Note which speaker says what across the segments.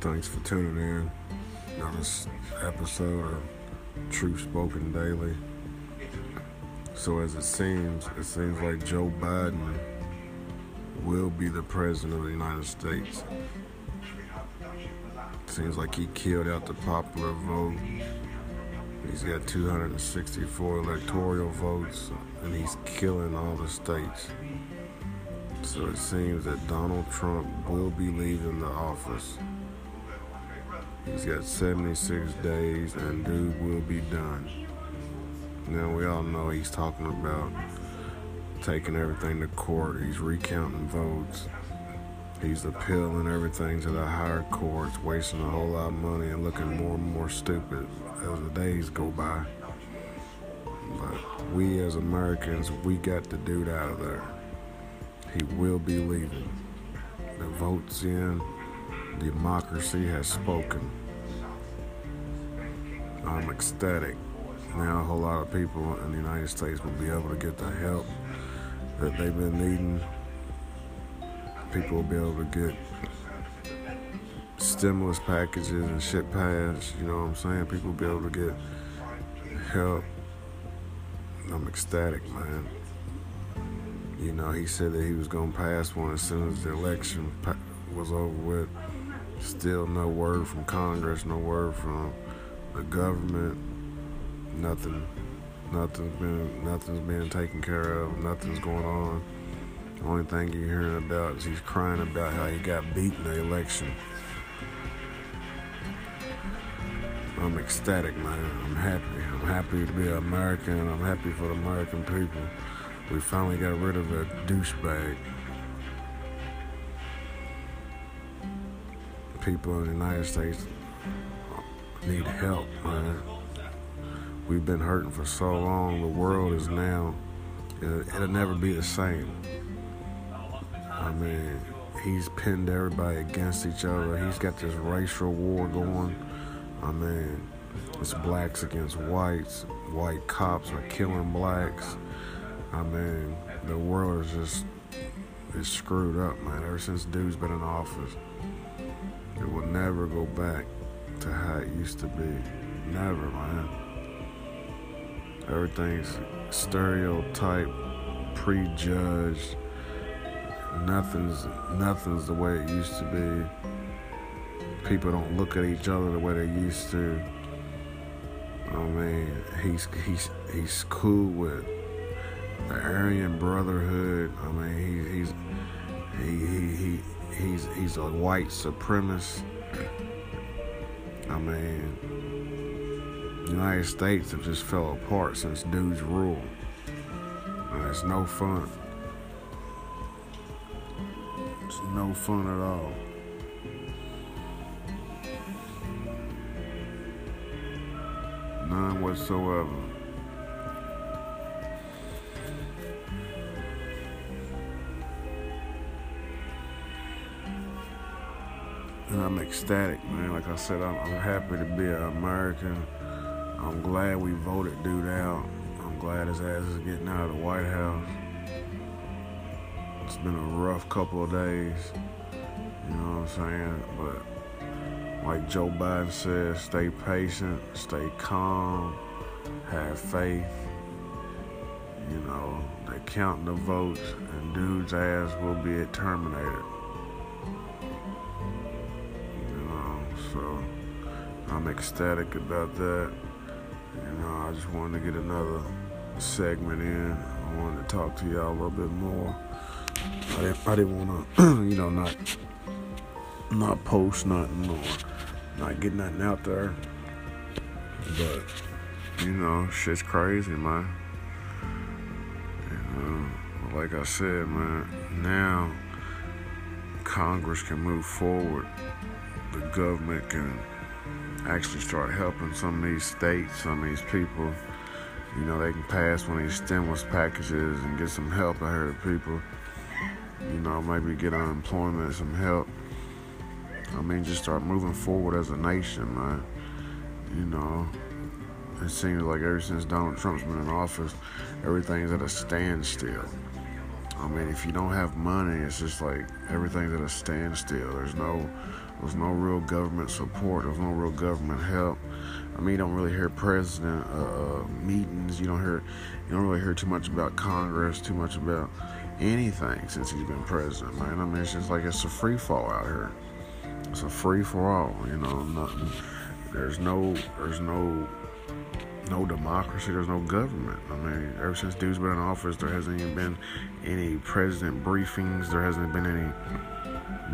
Speaker 1: Thanks for tuning in on this episode of Truth Spoken Daily. So, as it seems, it seems like Joe Biden will be the president of the United States. Seems like he killed out the popular vote. He's got 264 electoral votes, and he's killing all the states. So it seems that Donald Trump will be leaving the office. He's got 76 days, and dude will be done. Now, we all know he's talking about taking everything to court. He's recounting votes. He's appealing everything to the higher courts, wasting a whole lot of money and looking more and more stupid as the days go by. But we as Americans, we got the dude out of there. He will be leaving. The vote's in. Democracy has spoken. I'm ecstatic. Now a whole lot of people in the United States will be able to get the help that they've been needing. People will be able to get stimulus packages and shit passed. You know what I'm saying? People will be able to get help. I'm ecstatic, man. You know, he said that he was going to pass one as soon as the election was over with. Still no word from Congress, no word from the government. Nothing, nothing's been, nothing's being taken care of. Nothing's going on. The only thing you're hearing about is he's crying about how he got beat in the election. I'm ecstatic, man. I'm happy. I'm happy to be an American. I'm happy for the American people. We finally got rid of a douchebag. People in the United States need help, man. We've been hurting for so long. The world is now, it'll, never be the same. I mean, he's pinned everybody against each other. He's got this racial war going. I mean, it's blacks against whites. White cops are killing blacks. I mean, the world is just is screwed up, man. Ever since dude's been in office, it will never go back to how it used to be. Never, man. Everything's stereotyped, prejudged. Nothing's nothing's the way it used to be. People don't look at each other the way they used to. I mean, he's he's he's cool with the Aryan Brotherhood. I mean, he, he's he, he he he's he's a white supremacist. I mean, the United States have just fell apart since dude's rule. And it's no fun. It's no fun at all. None whatsoever. And I'm ecstatic, man. Like I said, I'm, I'm happy to be an American. I'm glad we voted dude out. I'm glad his ass is getting out of the White House. It's been a rough couple of days. You know what I'm saying? But like Joe Biden says, stay patient, stay calm, have faith. You know, they counting the votes, and dude's ass will be terminated. I'm ecstatic about that. You know, I just wanted to get another segment in. I wanted to talk to y'all a little bit more. I didn't, I didn't want to, you know, not not post nothing or not get nothing out there. But you know, shit's crazy, man. You know, like I said, man, now Congress can move forward the government can actually start helping some of these states, some of these people. You know, they can pass one of these stimulus packages and get some help out here to people. You know, maybe get unemployment, some help. I mean, just start moving forward as a nation, man. You know, it seems like ever since Donald Trump's been in office, everything's at a standstill. I mean, if you don't have money, it's just like everything's at a standstill. There's no, there's no real government support. There's no real government help. I mean, you don't really hear president uh, uh, meetings. You don't hear, you don't really hear too much about Congress, too much about anything since he's been president, man. I mean, it's just like it's a free fall out here. It's a free for all, you know. Nothing. There's no, there's no no democracy, there's no government. I mean, ever since dude's been in office, there hasn't even been any president briefings. There hasn't been any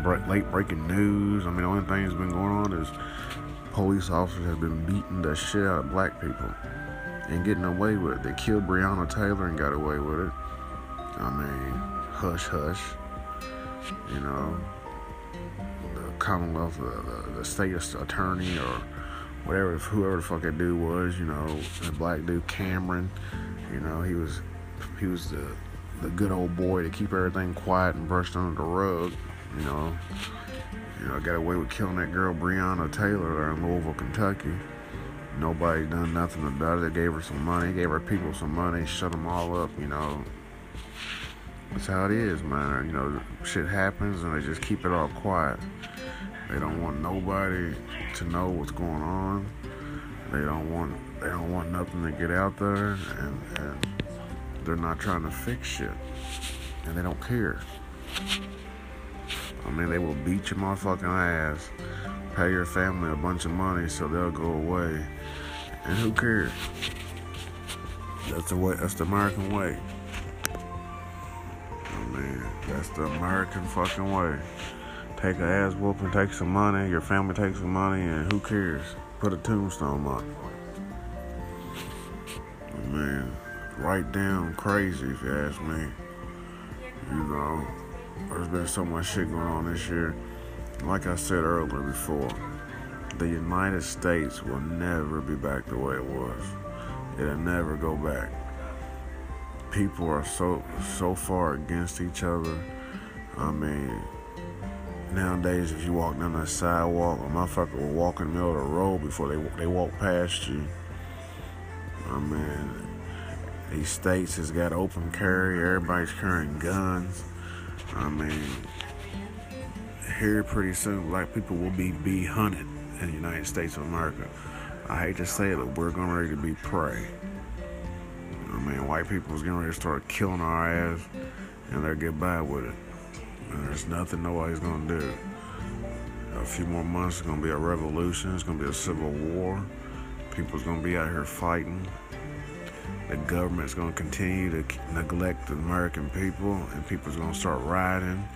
Speaker 1: late breaking news. I mean, the only thing that's been going on is police officers have been beating the shit out of black people and getting away with it. They killed Breonna Taylor and got away with it. I mean, hush, hush. You know, the Commonwealth, the, the, the state attorney, or whatever, whoever the fuck that dude was, you know, the black dude Cameron, you know, he was he was the the good old boy to keep everything quiet and brushed under the rug, you know. You know, I got away with killing that girl Breonna Taylor there in Louisville, Kentucky. Nobody done nothing about it. They gave her some money, gave her people some money, shut them all up, you know. That's how it is, man. You know, shit happens and they just keep it all quiet. They don't want nobody to know what's going on. They don't want they don't want nothing to get out there, and, and they're not trying to fix shit, and they don't care. I mean, they will beat your motherfucking ass, pay your family a bunch of money so they'll go away, and who cares? That's the way. That's the American way. I mean, that's the American fucking way take a ass whooping, take some money, your family takes some money, and who cares? Put a tombstone up. Man, right down crazy if you ask me. You know, there's been so much shit going on this year. Like I said earlier before, the United States will never be back the way it was. It'll never go back. People are so so far against each other. I mean, Nowadays, if you walk down the sidewalk, a motherfucker will walk in the middle of the road before they they walk past you. I mean, these states has got open carry. Everybody's carrying guns. I mean, here pretty soon, black people will be be hunted in the United States of America. I hate to say it, but we're going to ready to be prey. I mean, white people people's getting ready to start killing our ass, and they'll get by with it. And there's nothing nobody's gonna do. A few more months, it's gonna be a revolution. It's gonna be a civil war. People's gonna be out here fighting. The government's gonna continue to neglect the American people, and people's gonna start rioting.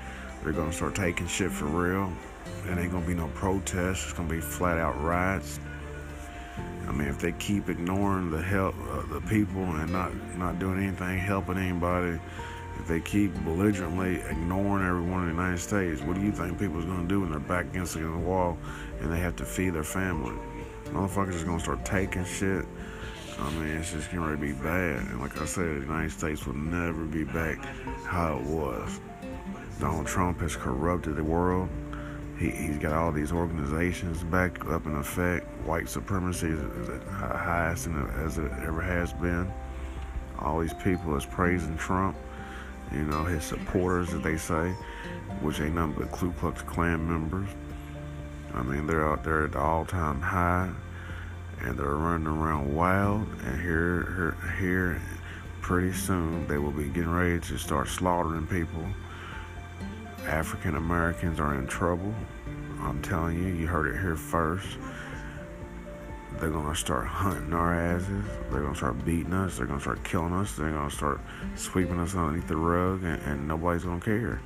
Speaker 1: They're gonna start taking shit for real. And ain't gonna be no protests. It's gonna be flat out riots. I mean, if they keep ignoring the help, uh, the people, and not not doing anything, helping anybody, if they keep belligerently ignoring everyone in the United States, what do you think people's gonna do when they're back against the wall and they have to feed their family? Motherfuckers is gonna start taking shit. I mean, it's just gonna be bad. And like I said, the United States will never be back how it was. Donald Trump has corrupted the world. He, he's got all these organizations back up in effect. White supremacy is, is the highest as it ever has been. All these people is praising Trump you know, his supporters, as they say, which ain't nothing but Ku Klux Klan members. I mean, they're out there at the all-time high, and they're running around wild. And here, here, here, pretty soon, they will be getting ready to start slaughtering people. African Americans are in trouble. I'm telling you, you heard it here first. They're gonna start hunting our asses. They're gonna start beating us. They're gonna start killing us. They're gonna start sweeping us underneath the rug, and, and nobody's gonna care.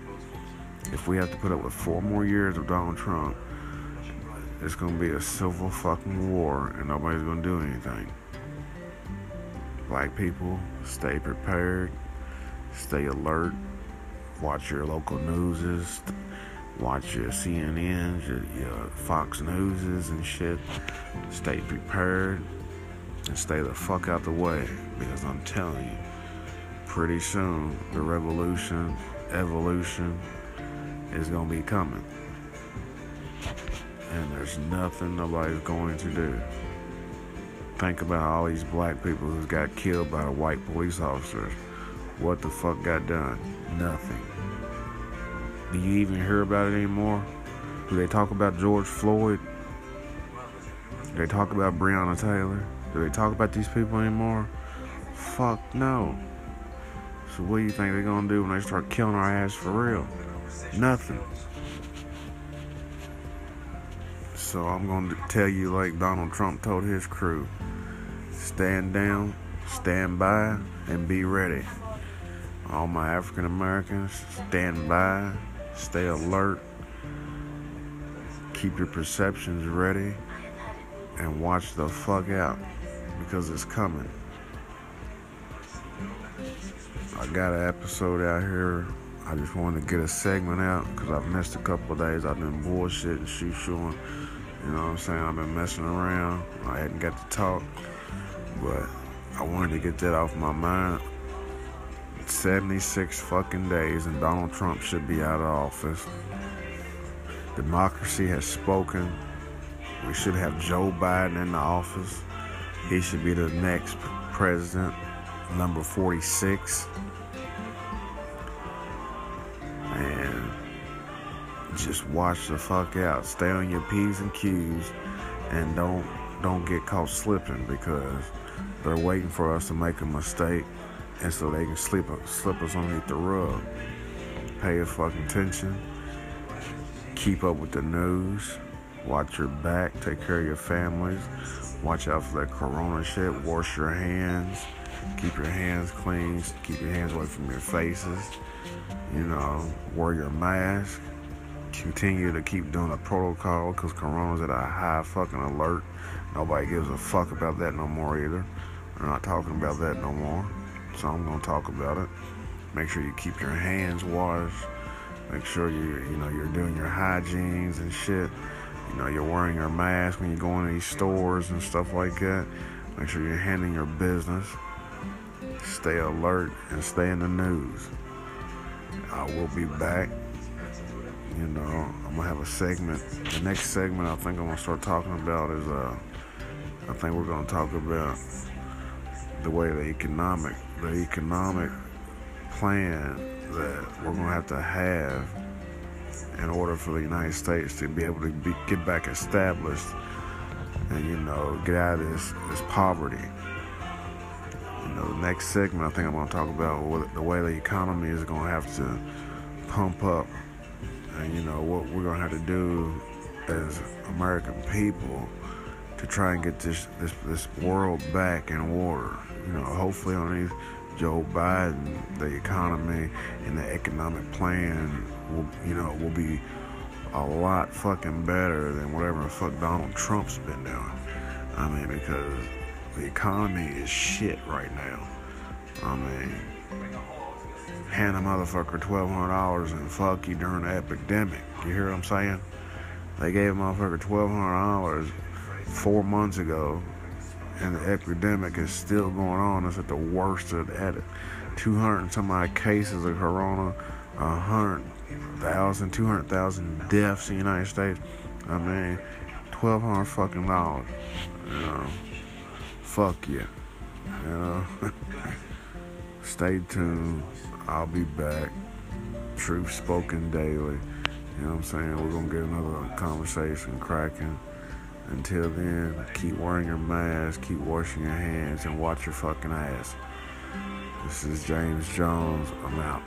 Speaker 1: If we have to put up with four more years of Donald Trump, it's gonna be a civil fucking war, and nobody's gonna do anything. Black people, stay prepared, stay alert, watch your local newses, watch your CNNs, your, your Fox Newses and shit. Stay prepared and stay the fuck out the way because I'm telling you, pretty soon the revolution, evolution is gonna be coming. And there's nothing nobody's going to do. Think about all these black people who got killed by the white police officers. What the fuck got done? Nothing. Do you even hear about it anymore? Do they talk about George Floyd? Do they talk about Breonna Taylor? Do they talk about these people anymore? Fuck no. So what do you think they're gonna do when they start killing our ass for real? Nothing. So I'm gonna tell you like Donald Trump told his crew. Stand down, stand by, and be ready. All my African Americans, stand by, stay alert, keep your perceptions ready, and watch the fuck out because it's coming. I got an episode out here. I just wanted to get a segment out because I've missed a couple days. I've been bullshitting, shoot shooting. You know what I'm saying? I've been messing around. I hadn't got to talk, but I wanted to get that off my mind. 76 fucking days and Donald Trump should be out of office. Democracy has spoken. We should have Joe Biden in the office. He should be the next president, number 46. Just watch the fuck out. Stay on your P's and Q's and don't don't get caught slipping because they're waiting for us to make a mistake and so they can slip slip us underneath the rug. Pay your fucking attention. Keep up with the news. Watch your back. Take care of your families. Watch out for that corona shit. Wash your hands. Keep your hands clean. Keep your hands away from your faces. You know, wear your mask. Continue to keep doing the protocol because corona's at a high fucking alert. Nobody gives a fuck about that no more either. We're not talking about that no more. So I'm gonna talk about it. Make sure you keep your hands washed. Make sure you you know you're doing your hygienes and shit. You know, you're wearing your mask when you go into these stores and stuff like that. Make sure you're handling your business. Stay alert and stay in the news. I will be back. You know, I'm gonna have a segment. The next segment I think I'm gonna start talking about is uh I think we're gonna talk about the way the economic the economic plan that we're gonna have to have in order for the United States to be able to be, get back established and you know get out of this this poverty. You know, the next segment I think I'm to talk about the way the economy is to have to pump up, and you know what we're to have to do as American people to try and get this this this world back in order. You know, hopefully on these Joe Biden, the economy and the economic plan will, you know, will be a lot fucking better than whatever the fuck Donald Trump's been doing. I mean, because the economy is shit right now. I mean, hand a motherfucker twelve hundred dollars and fuck you during the epidemic. You hear what I'm saying? They gave a motherfucker twelve hundred dollars four months ago and the epidemic is still going on. It's at the worst at it. 200 some odd cases of corona, 100,000, 200,000 deaths in the United States. I mean, 1,200 fucking dollars. You know, fuck you. You know, stay tuned. I'll be back. Truth spoken daily. You know what I'm saying? We're gonna get another conversation cracking. Until then, keep wearing your mask, keep washing your hands, and watch your fucking ass. This is James Jones. I'm out.